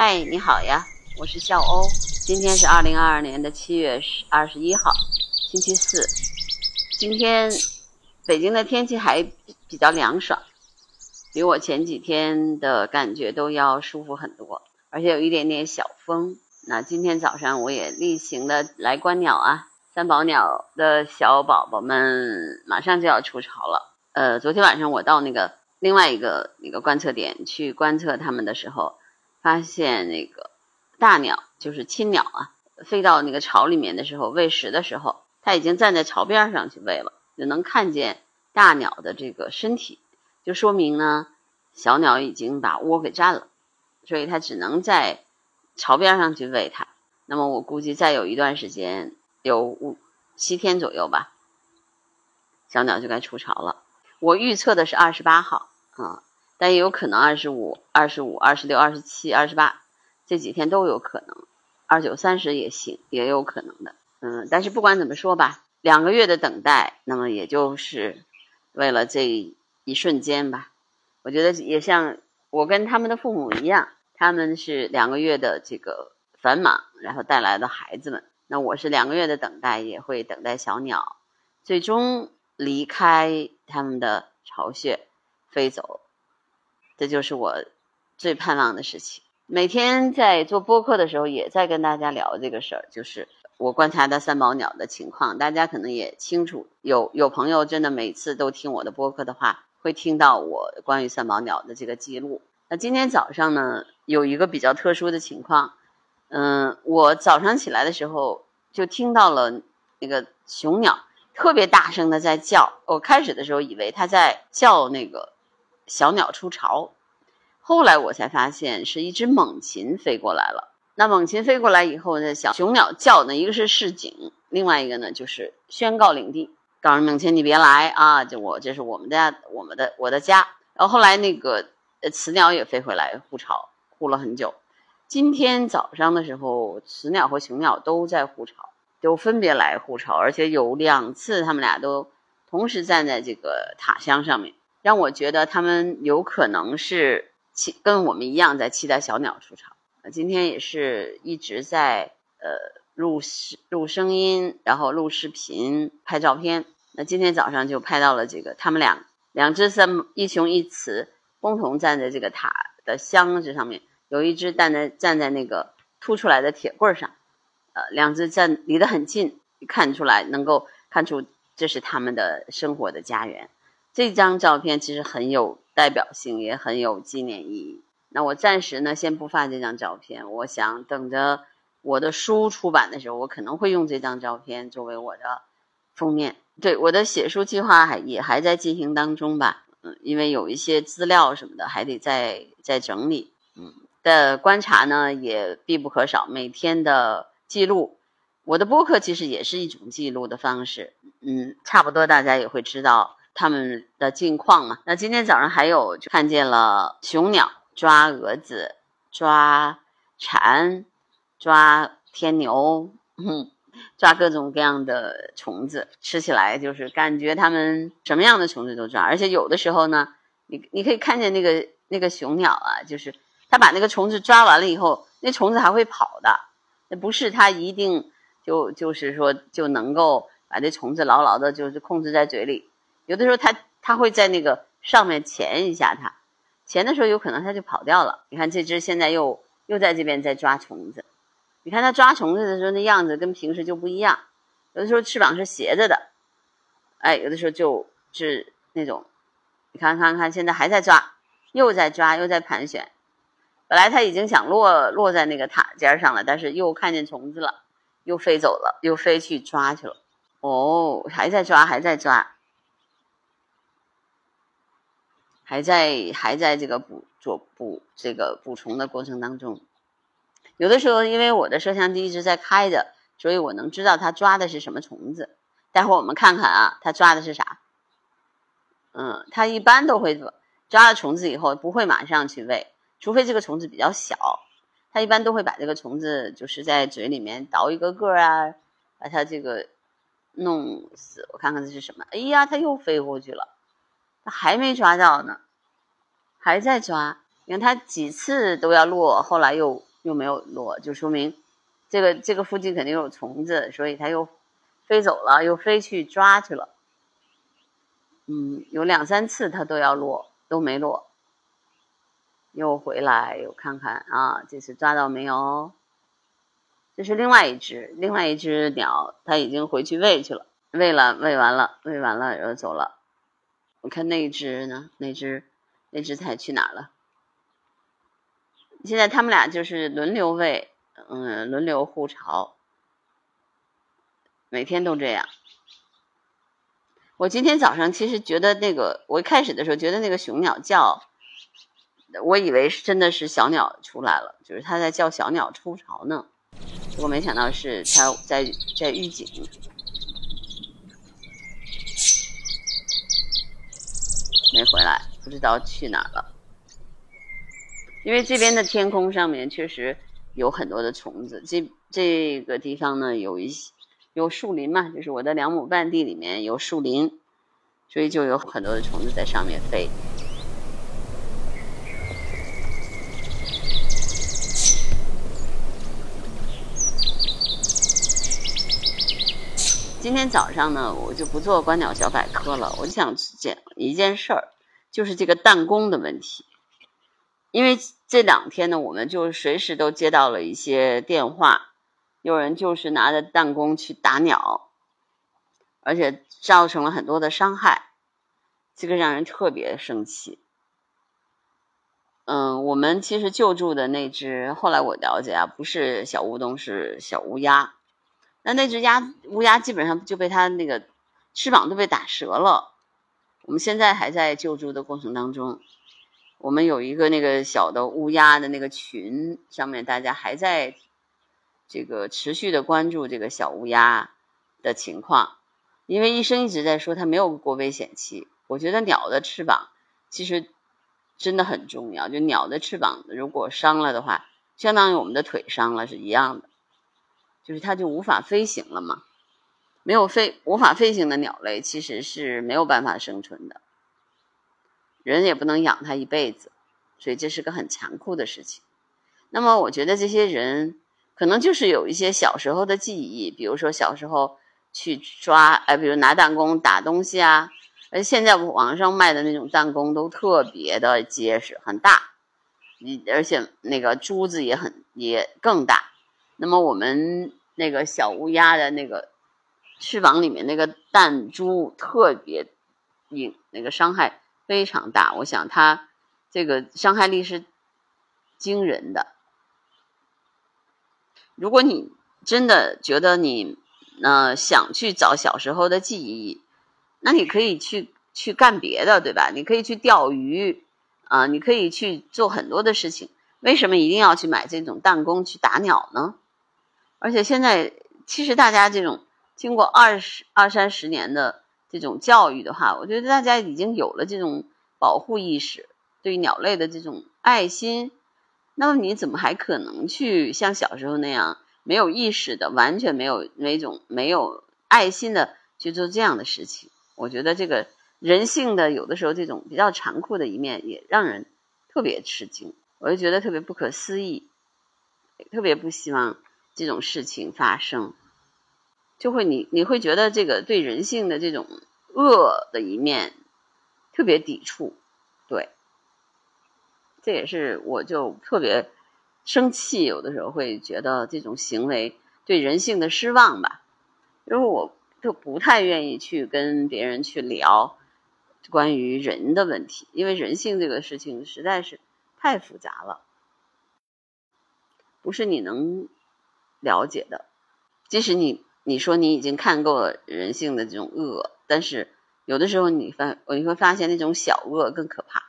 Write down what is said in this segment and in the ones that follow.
嗨，你好呀，我是笑欧。今天是二零二二年的七月十二十一号，星期四。今天北京的天气还比较凉爽，比我前几天的感觉都要舒服很多，而且有一点点小风。那今天早上我也例行的来观鸟啊，三宝鸟的小宝宝们马上就要出巢了。呃，昨天晚上我到那个另外一个那个观测点去观测它们的时候。发现那个大鸟就是亲鸟啊，飞到那个巢里面的时候喂食的时候，它已经站在巢边上去喂了，就能看见大鸟的这个身体，就说明呢小鸟已经把窝给占了，所以它只能在巢边上去喂它。那么我估计再有一段时间，有五七天左右吧，小鸟就该出巢了。我预测的是二十八号啊。但也有可能二十五、二十五、二十六、二十七、二十八这几天都有可能，二九、三十也行，也有可能的。嗯，但是不管怎么说吧，两个月的等待，那么也就是为了这一瞬间吧。我觉得也像我跟他们的父母一样，他们是两个月的这个繁忙，然后带来的孩子们。那我是两个月的等待，也会等待小鸟最终离开他们的巢穴，飞走。这就是我最盼望的事情。每天在做播客的时候，也在跟大家聊这个事儿，就是我观察的三宝鸟的情况。大家可能也清楚，有有朋友真的每次都听我的播客的话，会听到我关于三宝鸟的这个记录。那今天早上呢，有一个比较特殊的情况，嗯，我早上起来的时候就听到了那个雄鸟特别大声的在叫。我开始的时候以为它在叫那个。小鸟出巢，后来我才发现是一只猛禽飞过来了。那猛禽飞过来以后呢，小雄鸟叫呢，一个是示警，另外一个呢就是宣告领地，告诉猛禽你别来啊，就我这是我们家我们的我的家。然后后来那个雌鸟也飞回来护巢，护了很久。今天早上的时候，雌鸟和雄鸟都在护巢，都分别来护巢，而且有两次他们俩都同时站在这个塔箱上面。让我觉得他们有可能是期跟我们一样在期待小鸟出场。今天也是一直在呃录视录声音，然后录视频、拍照片。那今天早上就拍到了这个，他们俩两只三一雄一雌共同站在这个塔的箱子上面，有一只站在站在那个凸出来的铁棍上，呃，两只站离得很近，看出来能够看出这是他们的生活的家园。这张照片其实很有代表性，也很有纪念意义。那我暂时呢，先不发这张照片。我想等着我的书出版的时候，我可能会用这张照片作为我的封面。对，我的写书计划还也还在进行当中吧。嗯，因为有一些资料什么的还得再再整理。嗯，的观察呢也必不可少，每天的记录。我的播客其实也是一种记录的方式。嗯，差不多大家也会知道。他们的近况嘛，那今天早上还有看见了雄鸟抓蛾子、抓蝉、抓天牛，抓各种各样的虫子，吃起来就是感觉他们什么样的虫子都抓，而且有的时候呢，你你可以看见那个那个雄鸟啊，就是它把那个虫子抓完了以后，那虫子还会跑的，那不是它一定就就是说就能够把这虫子牢牢的就是控制在嘴里。有的时候它它会在那个上面钳一下它，钳的时候有可能它就跑掉了。你看这只现在又又在这边在抓虫子，你看它抓虫子的时候那样子跟平时就不一样。有的时候翅膀是斜着的，哎，有的时候就是那种，你看看看，现在还在抓，又在抓又在盘旋。本来它已经想落落在那个塔尖上了，但是又看见虫子了，又飞走了，又飞去抓去了。哦，还在抓，还在抓。还在还在这个补做补这个补充的过程当中，有的时候因为我的摄像机一直在开着，所以我能知道它抓的是什么虫子。待会儿我们看看啊，它抓的是啥？嗯，它一般都会抓了虫子以后不会马上去喂，除非这个虫子比较小，它一般都会把这个虫子就是在嘴里面倒一个个啊，把它这个弄死。我看看这是什么？哎呀，它又飞过去了。还没抓到呢，还在抓。你看它几次都要落，后来又又没有落，就说明这个这个附近肯定有虫子，所以它又飞走了，又飞去抓去了。嗯，有两三次它都要落，都没落，又回来又看看啊，这次抓到没有？这是另外一只，另外一只鸟，它已经回去喂去了，喂了，喂完了，喂完了，然后走了。我看那只呢？那只，那只才去哪儿了？现在他们俩就是轮流喂，嗯，轮流护巢，每天都这样。我今天早上其实觉得那个，我一开始的时候觉得那个雄鸟叫，我以为是真的是小鸟出来了，就是它在叫小鸟出巢呢。结果没想到是它在在预警，没回来，不知道去哪儿了。因为这边的天空上面确实有很多的虫子，这这个地方呢有一些有树林嘛，就是我的两亩半地里面有树林，所以就有很多的虫子在上面飞。今天早上呢，我就不做观鸟小百科了，我就想讲一件事儿，就是这个弹弓的问题。因为这两天呢，我们就随时都接到了一些电话，有人就是拿着弹弓去打鸟，而且造成了很多的伤害，这个让人特别生气。嗯，我们其实救助的那只，后来我了解啊，不是小乌冬，是小乌鸦。那那只鸭乌鸦基本上就被它那个翅膀都被打折了，我们现在还在救助的过程当中。我们有一个那个小的乌鸦的那个群，上面大家还在这个持续的关注这个小乌鸦的情况，因为医生一直在说它没有过危险期。我觉得鸟的翅膀其实真的很重要，就鸟的翅膀如果伤了的话，相当于我们的腿伤了是一样的。就是它就无法飞行了嘛，没有飞无法飞行的鸟类其实是没有办法生存的，人也不能养它一辈子，所以这是个很残酷的事情。那么我觉得这些人可能就是有一些小时候的记忆，比如说小时候去抓，哎，比如拿弹弓打东西啊，而现在网上卖的那种弹弓都特别的结实，很大，你而且那个珠子也很也更大。那么我们。那个小乌鸦的那个翅膀里面那个弹珠特别硬，那个伤害非常大。我想它这个伤害力是惊人的。如果你真的觉得你呃想去找小时候的记忆，那你可以去去干别的，对吧？你可以去钓鱼啊，你可以去做很多的事情。为什么一定要去买这种弹弓去打鸟呢？而且现在，其实大家这种经过二十二三十年的这种教育的话，我觉得大家已经有了这种保护意识，对鸟类的这种爱心。那么你怎么还可能去像小时候那样没有意识的、完全没有那种没有爱心的去做这样的事情？我觉得这个人性的有的时候这种比较残酷的一面也让人特别吃惊，我就觉得特别不可思议，特别不希望。这种事情发生，就会你你会觉得这个对人性的这种恶的一面特别抵触，对，这也是我就特别生气，有的时候会觉得这种行为对人性的失望吧，因为我就不太愿意去跟别人去聊关于人的问题，因为人性这个事情实在是太复杂了，不是你能。了解的，即使你你说你已经看够了人性的这种恶，但是有的时候你发你会发现那种小恶更可怕。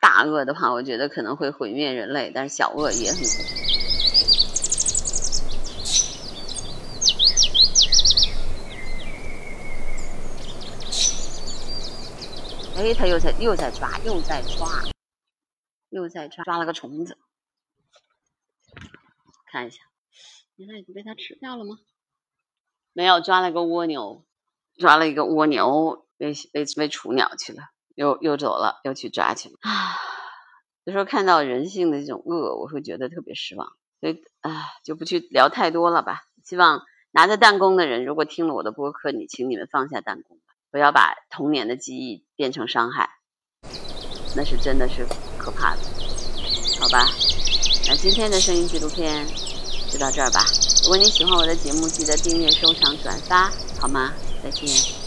大恶的话，我觉得可能会毁灭人类，但是小恶也很可怕。哎，他又在又在抓，又在抓，又在抓，抓了个虫子。看一下，原来已经被它吃掉了吗？没有，抓了个蜗牛，抓了一个蜗牛，被被被雏鸟去了，又又走了，又去抓去了啊！有时候看到人性的这种恶，我会觉得特别失望。所以啊，就不去聊太多了吧。希望拿着弹弓的人，如果听了我的播客，你请你们放下弹弓吧，不要把童年的记忆变成伤害，那是真的是可怕的，好吧？那今天的声音纪录片就到这儿吧。如果你喜欢我的节目，记得订阅、收藏、转发，好吗？再见。